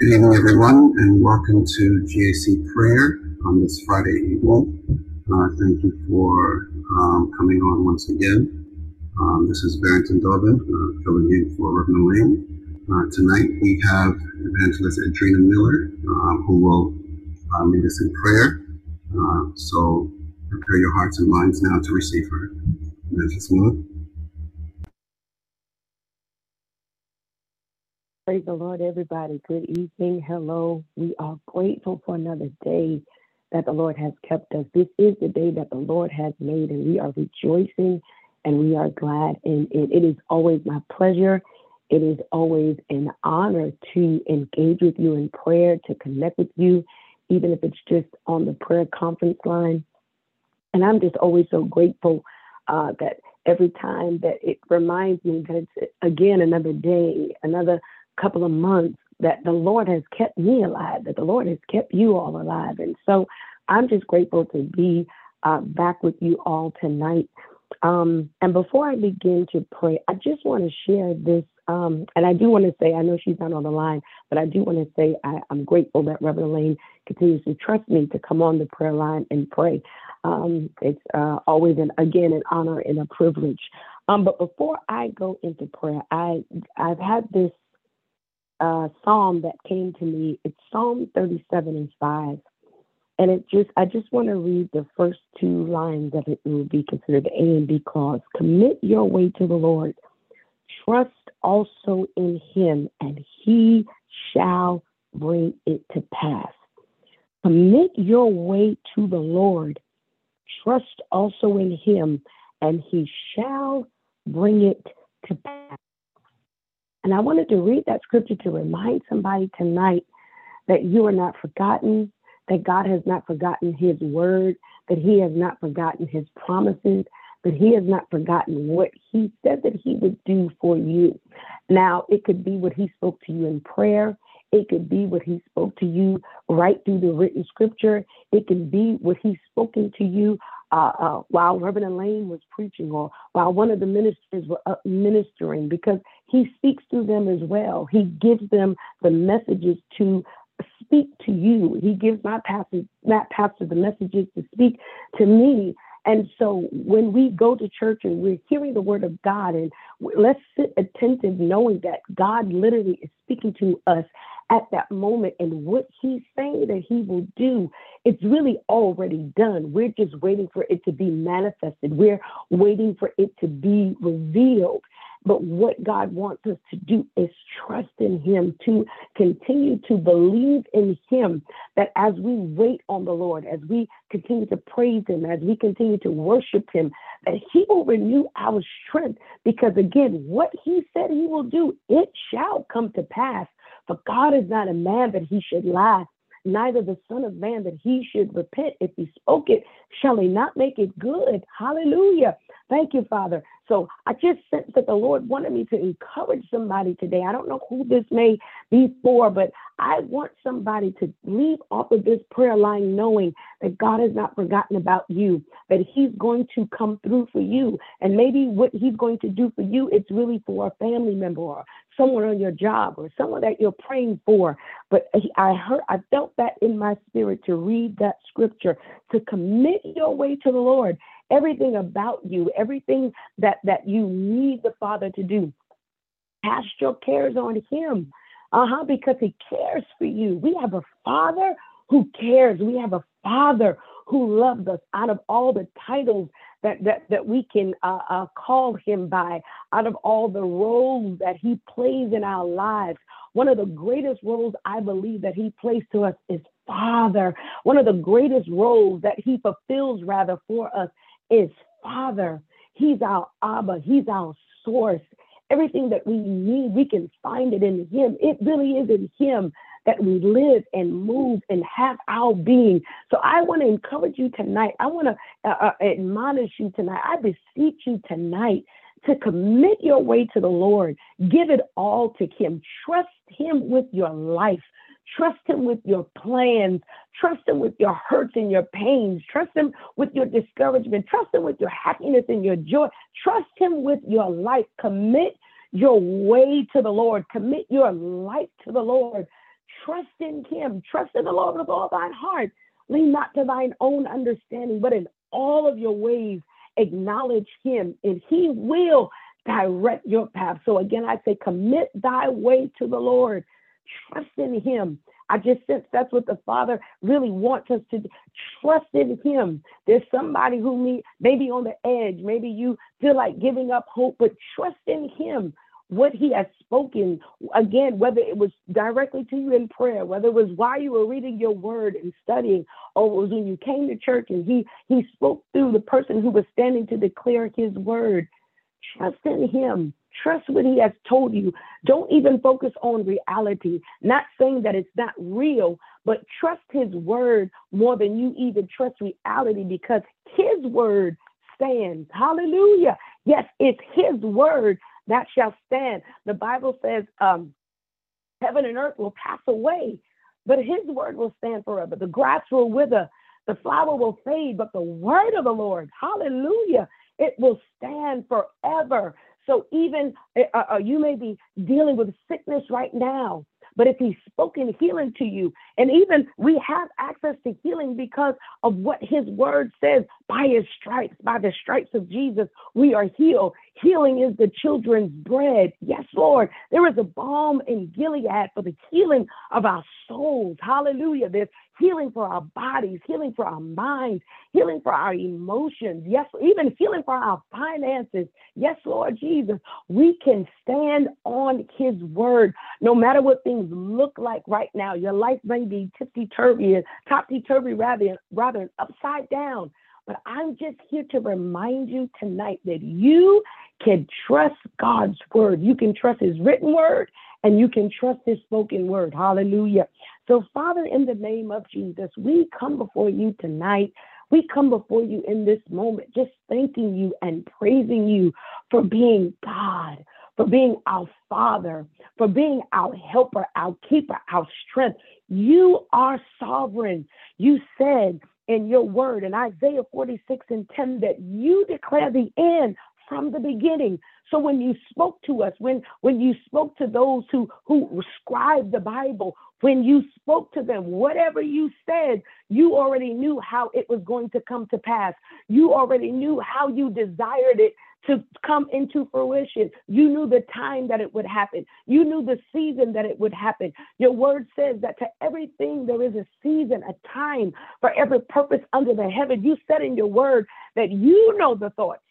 Good evening, everyone, and welcome to GAC Prayer on this Friday evening. Uh, thank you for um, coming on once again. Um, this is Barrington Daubon, uh, filling in for Reverend Lane. Uh, tonight we have Evangelist Ed'Drena Miller, um, who will uh, lead us in prayer. Uh, so prepare your hearts and minds now to receive her. Evangelist Miller. Praise the Lord, everybody. Good evening. Hello. We are grateful for another day that the Lord has kept us. This is the day that the Lord has made, and we are rejoicing and we are glad in it. It is always my pleasure. It is always an honor to engage with you in prayer, to connect with you, even if it's just on the prayer conference line. And I'm just always so grateful uh, that every time that it reminds me that it's again another day, another couple of months that the Lord has kept me alive, that the Lord has kept you all alive. And so I'm just grateful to be uh, back with you all tonight. Um, and before I begin to pray, I just want to share this. Um, and I do want to say, I know she's not on the line, but I do want to say I, am grateful that Reverend Lane continues to trust me to come on the prayer line and pray. Um, it's uh, always, an, again, an honor and a privilege. Um, but before I go into prayer, I I've had this uh, psalm that came to me. It's Psalm 37 and 5. And it just, I just want to read the first two lines of it. It will be considered the A and B clause. Commit your way to the Lord. Trust also in him, and he shall bring it to pass. Commit your way to the Lord. Trust also in him, and he shall bring it to pass. And I wanted to read that scripture to remind somebody tonight that you are not forgotten, that God has not forgotten his word, that he has not forgotten his promises, that he has not forgotten what he said that he would do for you. Now, it could be what he spoke to you in prayer. It could be what he spoke to you right through the written scripture. It can be what he's spoken to you uh, uh, while Reverend Elaine was preaching or while one of the ministers were uh, ministering because he speaks through them as well. He gives them the messages to speak to you. He gives my pastor, Matt Pastor, the messages to speak to me. And so when we go to church and we're hearing the word of God, and let's sit attentive knowing that God literally is speaking to us at that moment and what he's saying that he will do, it's really already done. We're just waiting for it to be manifested. We're waiting for it to be revealed. But what God wants us to do is trust in Him, to continue to believe in Him, that as we wait on the Lord, as we continue to praise Him, as we continue to worship Him, that He will renew our strength. Because again, what He said He will do, it shall come to pass. For God is not a man that He should lie, neither the Son of Man that he should repent. If he spoke it, shall he not make it good? Hallelujah. Thank you, Father. So I just sense that the Lord wanted me to encourage somebody today. I don't know who this may be for, but I want somebody to leave off of this prayer line knowing that God has not forgotten about you, that He's going to come through for you. And maybe what He's going to do for you, it's really for a family member or someone on your job or someone that you're praying for. But I heard, I felt that in my spirit to read that scripture, to commit your way to the Lord everything about you, everything that, that you need the Father to do. Cast your cares on Him. Uh huh, because He cares for you. We have a Father who cares. We have a Father who loves us out of all the titles that, that, that we can uh, uh, call him by, out of all the roles that he plays in our lives. One of the greatest roles I believe that he plays to us is Father. One of the greatest roles that he fulfills, rather, for us is Father. He's our Abba. He's our source. Everything that we need, we can find it in Him. It really is in Him that we live and move and have our being. So I want to encourage you tonight. I want to uh, uh, admonish you tonight. I beseech you tonight to commit your way to the Lord. Give it all to Him. Trust Him with your life. Trust Him with your plans. Trust Him with your hurts and your pains. Trust Him with your discouragement. Trust Him with your happiness and your joy. Trust Him with your life. Commit your way to the Lord. Commit your life to the Lord. Trust in him. Trust in the Lord with all thine heart. Lean not to thine own understanding, but in all of your ways acknowledge him, and he will direct your path. So again, I say, commit thy way to the Lord. Trust in him. I just sense that's what the Father really wants us to trust in Him. There's somebody who may, maybe on the edge, maybe you feel like giving up hope, but trust in Him what he has spoken again whether it was directly to you in prayer whether it was while you were reading your word and studying or it was when you came to church and he he spoke through the person who was standing to declare his word. Trust in him. Trust what he has told you. Don't even focus on reality. Not saying that it's not real but trust his word more than you even trust reality because his word stands. Hallelujah. Yes it's his word that shall stand. The Bible says, um, heaven and earth will pass away, but his word will stand forever. The grass will wither, the flower will fade, but the word of the Lord, hallelujah, it will stand forever. So even uh, uh, you may be dealing with sickness right now, but if he's spoken healing to you, and even we have access to healing because of what his word says, by his stripes, by the stripes of Jesus, we are healed. Healing is the children's bread. Yes, Lord. There is a balm in Gilead for the healing of our souls. Hallelujah. There's healing for our bodies, healing for our minds, healing for our emotions. Yes, even healing for our finances. Yes, Lord Jesus. We can stand on his word no matter what things look like right now. Your life may be tipsy turvy, topsy turvy, rather, rather upside down. But I'm just here to remind you tonight that you can trust God's word. You can trust his written word and you can trust his spoken word. Hallelujah. So, Father, in the name of Jesus, we come before you tonight. We come before you in this moment, just thanking you and praising you for being God, for being our Father, for being our helper, our keeper, our strength. You are sovereign. You said in your word in Isaiah 46 and 10 that you declare the end from the beginning. So when you spoke to us, when when you spoke to those who who scribed the Bible, when you spoke to them, whatever you said, you already knew how it was going to come to pass. You already knew how you desired it to come into fruition. You knew the time that it would happen. You knew the season that it would happen. Your word says that to everything there is a season, a time for every purpose under the heaven. You said in your word that you know the thoughts.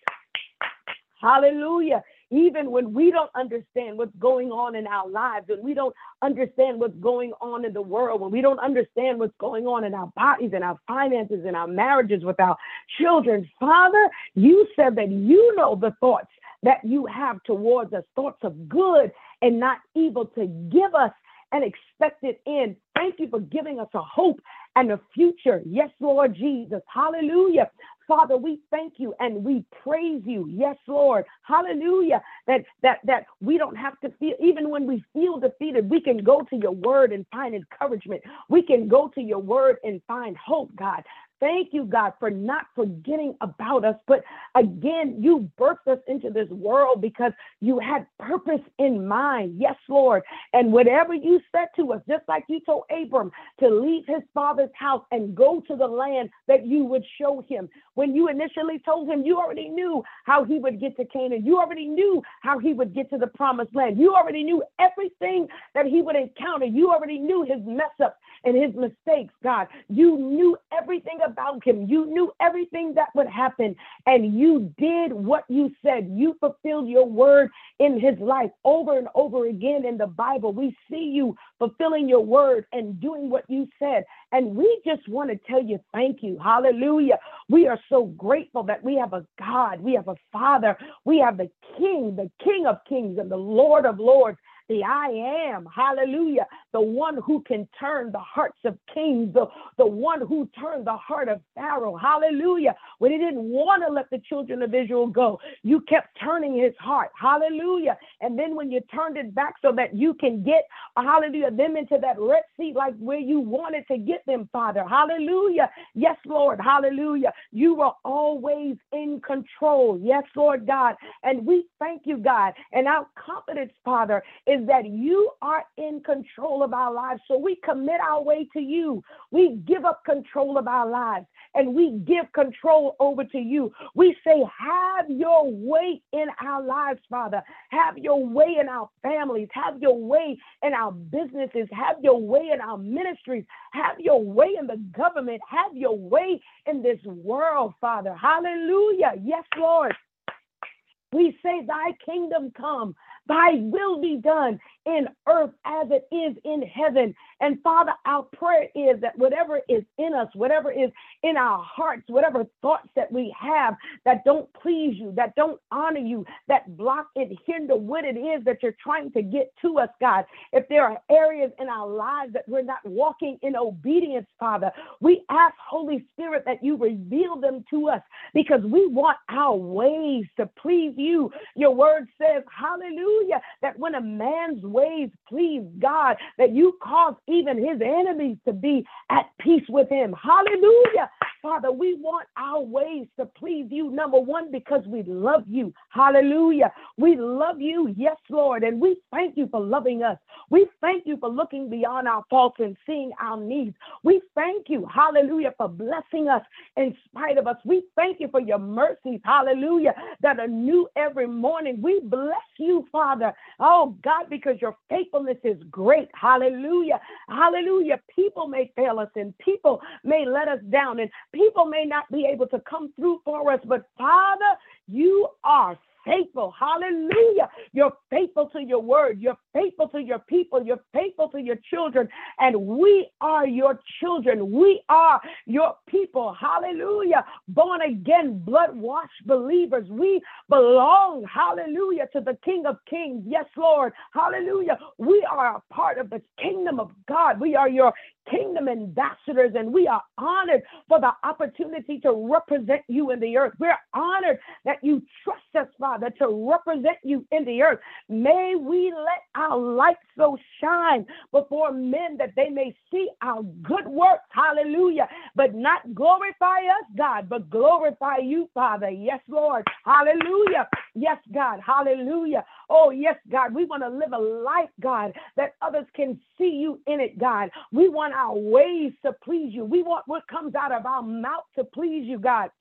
Hallelujah even when we don't understand what's going on in our lives, when we don't understand what's going on in the world, when we don't understand what's going on in our bodies and our finances and our marriages with our children. Father, you said that you know the thoughts that you have towards us, thoughts of good and not evil to give us an expected end. Thank you for giving us a hope and a future. Yes, Lord Jesus. Hallelujah. Father, we thank you and we praise you. Yes, Lord. Hallelujah. That that that we don't have to feel even when we feel defeated, we can go to your word and find encouragement. We can go to your word and find hope, God. Thank you, God, for not forgetting about us. But again, you birthed us into this world because you had purpose in mind. Yes, Lord. And whatever you said to us, just like you told Abram to leave his father's house and go to the land that you would show him. When you initially told him, you already knew how he would get to Canaan. You already knew how he would get to the promised land. You already knew everything that he would encounter. You already knew his mess ups and his mistakes, God. You knew everything about him. You knew everything that would happen, and you did what you said. You fulfilled your word in his life over and over again in the Bible. We see you fulfilling your word and doing what you said. And we just want to tell you thank you. Hallelujah. We are so grateful that we have a God, we have a Father, we have the King, the King of Kings and the Lord of Lords the I am, hallelujah, the one who can turn the hearts of kings, the, the one who turned the heart of Pharaoh, hallelujah. When he didn't want to let the children of Israel go, you kept turning his heart, hallelujah. And then when you turned it back so that you can get, hallelujah, them into that Red Sea, like where you wanted to get them, Father, hallelujah. Yes, Lord, hallelujah. You were always in control, yes, Lord God. And we thank you, God. And our confidence, Father, is is that you are in control of our lives. So we commit our way to you. We give up control of our lives and we give control over to you. We say, Have your way in our lives, Father. Have your way in our families. Have your way in our businesses. Have your way in our ministries. Have your way in the government. Have your way in this world, Father. Hallelujah. Yes, Lord. We say, Thy kingdom come, Thy will be done in earth as it is in heaven. And Father, our prayer is that whatever is in us, whatever is in our hearts, whatever thoughts that we have that don't please you, that don't honor you, that block and hinder what it is that you're trying to get to us, God. If there are areas in our lives that we're not walking in obedience, Father, we ask, Holy Spirit, that you reveal them to us because we want our ways to please you. Your word says, hallelujah, that when a man's ways please God, that you cause even his enemies to be at peace with him. Hallelujah. Father, we want our ways to please you. Number one, because we love you. Hallelujah. We love you. Yes, Lord. And we thank you for loving us. We thank you for looking beyond our faults and seeing our needs. We thank you. Hallelujah. For blessing us in spite of us. We thank you for your mercies. Hallelujah. That are new every morning. We bless you, Father. Oh, God, because your faithfulness is great. Hallelujah. Hallelujah. People may fail us and people may let us down and people may not be able to come through for us, but Father, you are faithful. Hallelujah. You're faithful to your word. You're faithful to your people. You're faithful to your children. And we are your children. We are your people. Hallelujah. Born again, blood washed believers. We belong, hallelujah, to the King of Kings. Yes, Lord. Hallelujah. We are a part of the kingdom of God. We are your kingdom ambassadors, and we are honored for the opportunity to represent you in the earth. We're honored that you trust us, Father, to represent you in the earth. May we let our light so shine before men that they may see our good works, hallelujah, but not glorify us, God, but glorify you, Father. Yes, Lord, hallelujah. Yes, God, hallelujah. Oh, yes, God, we want to live a life, God, that others can see you in it, God. We want our ways to please you. We want what comes out of our mouth to please you, God.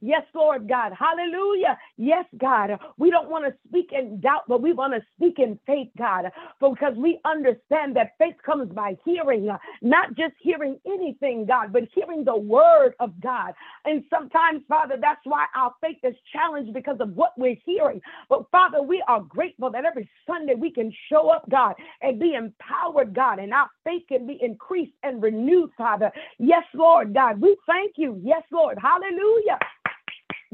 Yes, Lord God. Hallelujah. Yes, God. We don't want to speak in doubt, but we want to speak in faith, God, because we understand that faith comes by hearing, not just hearing anything, God, but hearing the word of God. And sometimes, Father, that's why our faith is challenged because of what we're hearing. But Father, we are grateful that every Sunday we can show up, God, and be empowered, God, and our faith can be increased and renewed, Father. Yes, Lord God. We thank you. Yes, Lord. Hallelujah.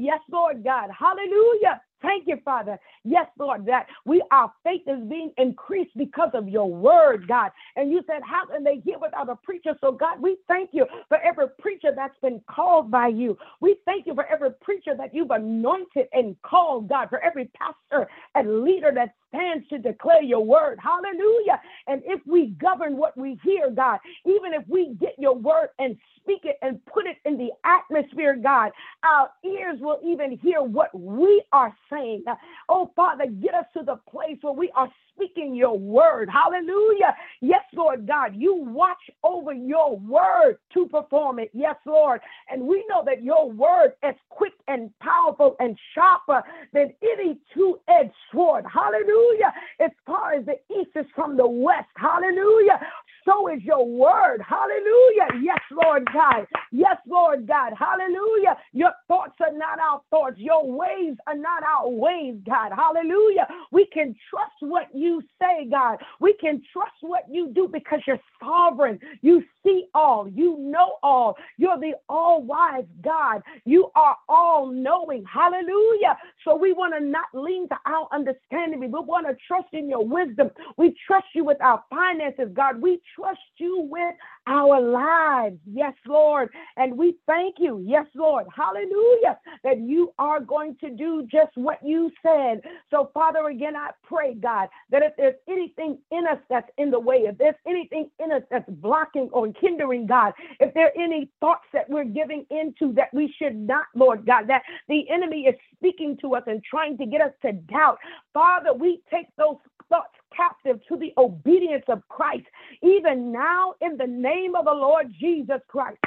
Yes, Lord God. Hallelujah. Thank you, Father. Yes, Lord, that we our faith is being increased because of your word, God. And you said, How can they hear without a preacher? So, God, we thank you for every preacher that's been called by you. We thank you for every preacher that you've anointed and called, God, for every pastor and leader that stands to declare your word. Hallelujah. And if we govern what we hear, God, even if we get your word and speak it and put it in the atmosphere, God, our ears will even hear what we are saying. Oh, Father, get us to the place where we are speaking your word. Hallelujah. Yes, Lord God, you watch over your word to perform it. Yes, Lord. And we know that your word is quick and powerful and sharper than any two edged sword. Hallelujah. As far as the east is from the west. Hallelujah so is your word. Hallelujah. Yes, Lord God. Yes, Lord God. Hallelujah. Your thoughts are not our thoughts. Your ways are not our ways, God. Hallelujah. We can trust what you say, God. We can trust what you do because you're sovereign. You see all. You know all. You're the all wise God. You are all knowing. Hallelujah. So we want to not lean to our understanding. We want to trust in your wisdom. We trust you with our finances, God. We trust you with our lives. Yes, Lord. And we thank you, yes, Lord, hallelujah, that you are going to do just what you said. So, Father, again, I pray, God, that if there's anything in us that's in the way, if there's anything in us that's blocking or hindering, God, if there are any thoughts that we're giving into that we should not, Lord God, that the enemy is speaking to us and trying to get us to doubt, Father, we take those thoughts captive to the obedience of Christ, even now in the name of the Lord Jesus Christ.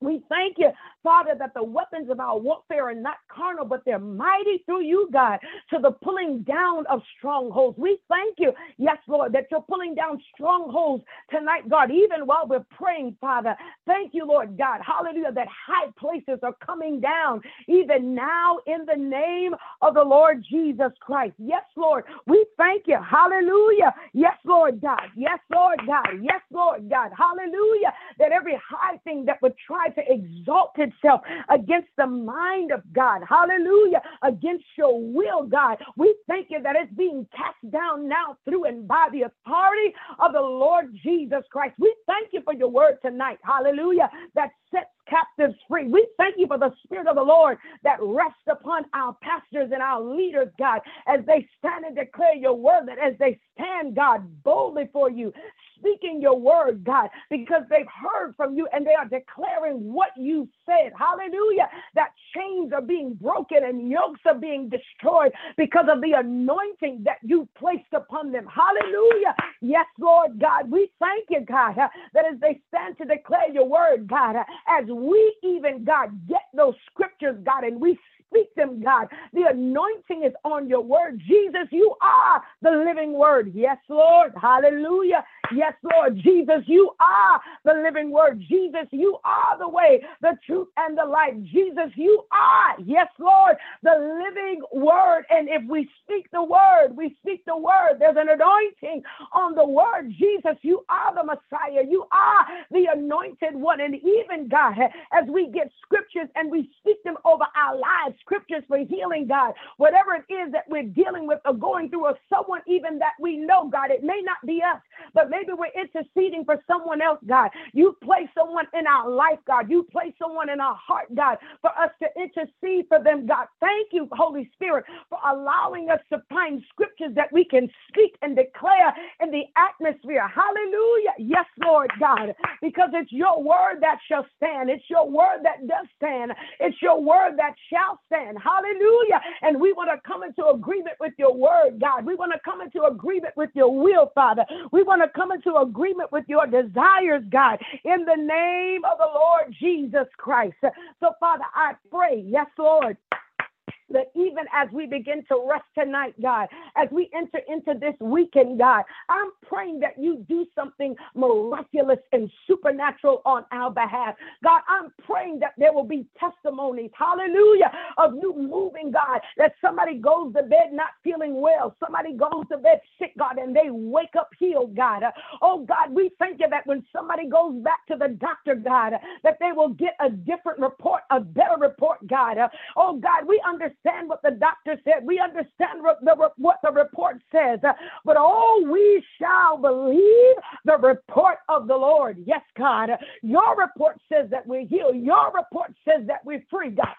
We thank you, Father, that the weapons of our warfare are not carnal, but they're mighty through you, God, to the pulling down of strongholds. We thank you, yes, Lord, that you're pulling down strongholds tonight, God, even while we're praying, Father. Thank you, Lord God, hallelujah, that high places are coming down even now in the name of the Lord Jesus Christ. Yes, Lord, we thank you, hallelujah. Yes, Lord God, yes, Lord God, yes, Lord God, hallelujah, that every high thing that would try to exalt itself against the mind of God. Hallelujah. Against your will, God. We thank you that it's being cast down now through and by the authority of the Lord Jesus Christ. We thank you for your word tonight. Hallelujah. That sets captives free. We thank you for the Spirit of the Lord that rests upon our pastors and our leaders, God, as they stand and declare your word, that as they stand, God, boldly for you, speaking your word, God, because they've heard from you and they are declaring what you said. Hallelujah. That chains are being broken and yokes are being destroyed because of the anointing that you placed upon them. Hallelujah. Yes, Lord God, we thank you, God, that as they stand to declare your word, God, as we even, God, get those scriptures, God, and we them, God. The anointing is on your word. Jesus, you are the living word. Yes, Lord. Hallelujah. Yes, Lord. Jesus, you are the living word. Jesus, you are the way, the truth, and the life. Jesus, you are, yes, Lord, the living word. And if we speak the word, we speak the word. There's an anointing on the word. Jesus, you are the Messiah. You are the anointed one. And even God, as we get scriptures and we speak them over our lives, scriptures for healing, God, whatever it is that we're dealing with or going through, or someone even that we know, God, it may not be us, but maybe we're interceding for someone else, God. You place someone in our life, God. You place someone in our heart, God, for us to intercede for them, God. Thank you, Holy Spirit, for allowing us to find scriptures that we can speak and declare in the atmosphere. Hallelujah. Yes, Lord God, because it's your word that shall stand. It's your word that does stand. It's your word that shall stand. Hallelujah. And we want to come into agreement with your word, God. We want to come into agreement with your will, Father. We want to come into agreement with your desires, God, in the name of the Lord Jesus Christ. So, Father, I pray, yes, Lord that even as we begin to rest tonight, God, as we enter into this weekend, God, I'm praying that you do something miraculous and supernatural on our behalf. God, I'm praying that there will be testimonies, hallelujah, of you moving, God, that somebody goes to bed not feeling well, somebody goes to bed sick, God, and they wake up healed, God. Oh, God, we thank you that when somebody goes back to the doctor, God, that they will get a different report, a better report, God. Oh, God, we understand understand what the doctor said. We understand what the, what the report says. But oh, we shall believe the report of the Lord. Yes, God. Your report says that we're healed. Your report says that we're free, God.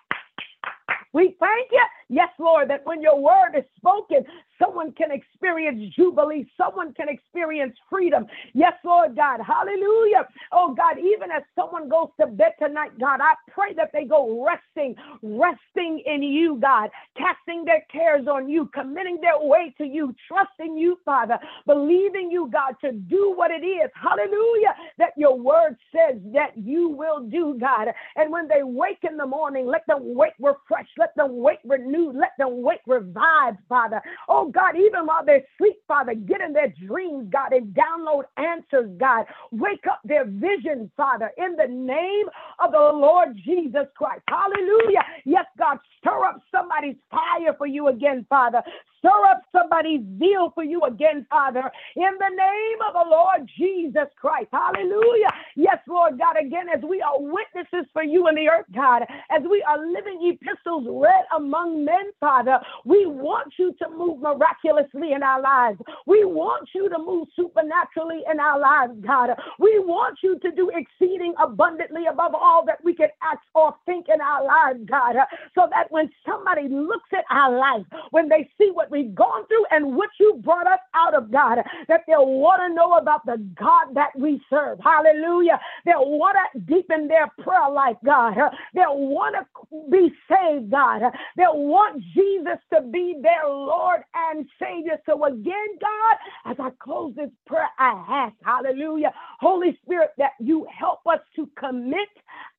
We thank you, yes, Lord, that when your word is spoken, someone can experience jubilee, someone can experience freedom. Yes, Lord God, hallelujah. Oh God, even as someone goes to bed tonight, God, I pray that they go resting, resting in you, God, casting their cares on you, committing their way to you, trusting you, Father, believing you, God, to do what it is, hallelujah, that your word says that you will do, God. And when they wake in the morning, let them wake refreshed, let them wake renewed, let them wake revived, Father. Oh God, even while they sleep, Father, get in their dreams, God, and download answers, God. Wake up their vision, Father, in the name of the Lord Jesus Christ. Hallelujah. Yes, God, stir up somebody's fire for you again, Father. Stir up somebody's zeal for you again, Father, in the name of the Lord Jesus Christ. Hallelujah. Yes, Lord God, again, as we are witnesses for you in the earth, God, as we are living epistles read among men, Father, we want you to move miraculously in our lives. We want you to move supernaturally in our lives, God. We want you to do exceeding abundantly above all that we can ask or think in our lives, God, so that when somebody looks at our life, when they see what we've gone through and what you brought us out of, God, that they'll want to know about the God that we serve. Hallelujah. They'll want to deepen their prayer life, God. They'll want to be saved, God. They'll want Jesus to be their Lord and Savior. So again, God, as I close this prayer, I ask, hallelujah, Holy Spirit, that you help us to commit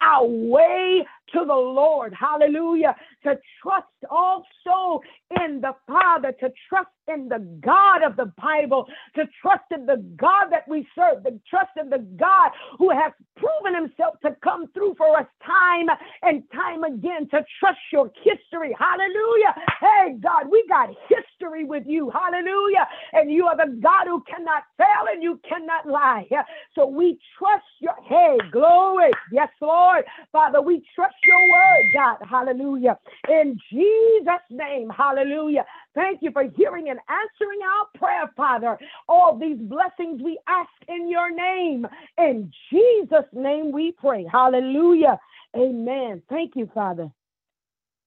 our way to the Lord. Hallelujah. To trust also in the Father, to trust in the God of the Bible, to trust in the God that we serve, to trust in the God who has proven himself to come through for us time and time again, to trust your history. Hallelujah. Hey, God, we got history with you. Hallelujah. And you are the God who cannot fail and you cannot lie. So we trust your, hey, glory. Yes, Lord. Father, we trust your word, God. Hallelujah. In Jesus' name, hallelujah. Thank you for hearing and answering our prayer, Father. All these blessings we ask in your name. In Jesus' name we pray. Hallelujah. Amen. Thank you, Father.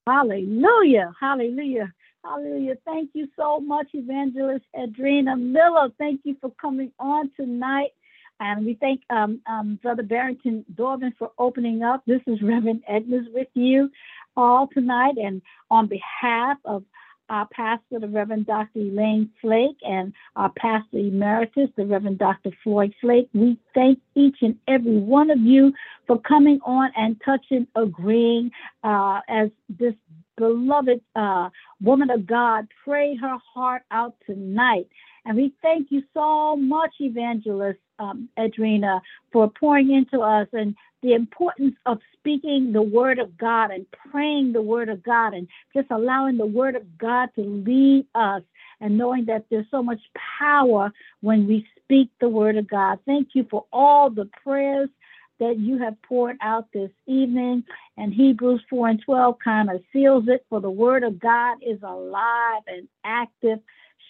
Hallelujah. Hallelujah. Hallelujah. Thank you so much, Evangelist Ed'Drena Miller. Thank you for coming on tonight. And we thank um, um, Brother Barrington Daubon for opening up. This is Reverend Edmonds with you all tonight. And on behalf of our pastor, the Reverend Dr. Elaine Flake, and our pastor emeritus, the Reverend Dr. Floyd Flake, we thank each and every one of you for coming on and touching, agreeing uh, as this beloved uh, woman of God prayed her heart out tonight. And we thank you so much, Evangelist um, for pouring into us and the importance of speaking the word of God and praying the word of God and just allowing the word of God to lead us and knowing that there's so much power when we speak the word of God. Thank you for all the prayers that you have poured out this evening. And Hebrews 4 and 12 kind of seals it for the word of God is alive and active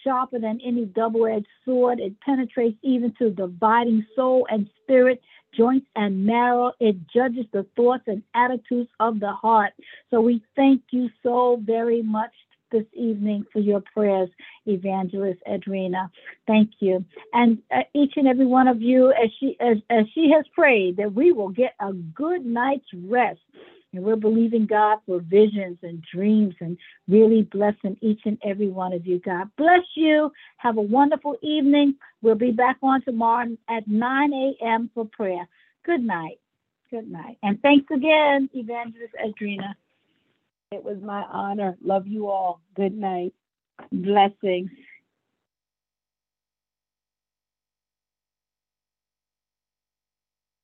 sharper than any double edged sword. It penetrates even to dividing soul and spirit, joints and marrow. It judges the thoughts and attitudes of the heart. So we thank you so very much this evening for your prayers, Evangelist Ed'Drena. Thank you. And uh, each and every one of you, as she as, as she has prayed, that we will get a good night's rest and we're believing God for visions and dreams and really blessing each and every one of you. God bless you. Have a wonderful evening. We'll be back on tomorrow at 9 a.m. for prayer. Good night. Good night. And thanks again, Evangelist Ed'Drena. It was my honor. Love you all. Good night. Blessings.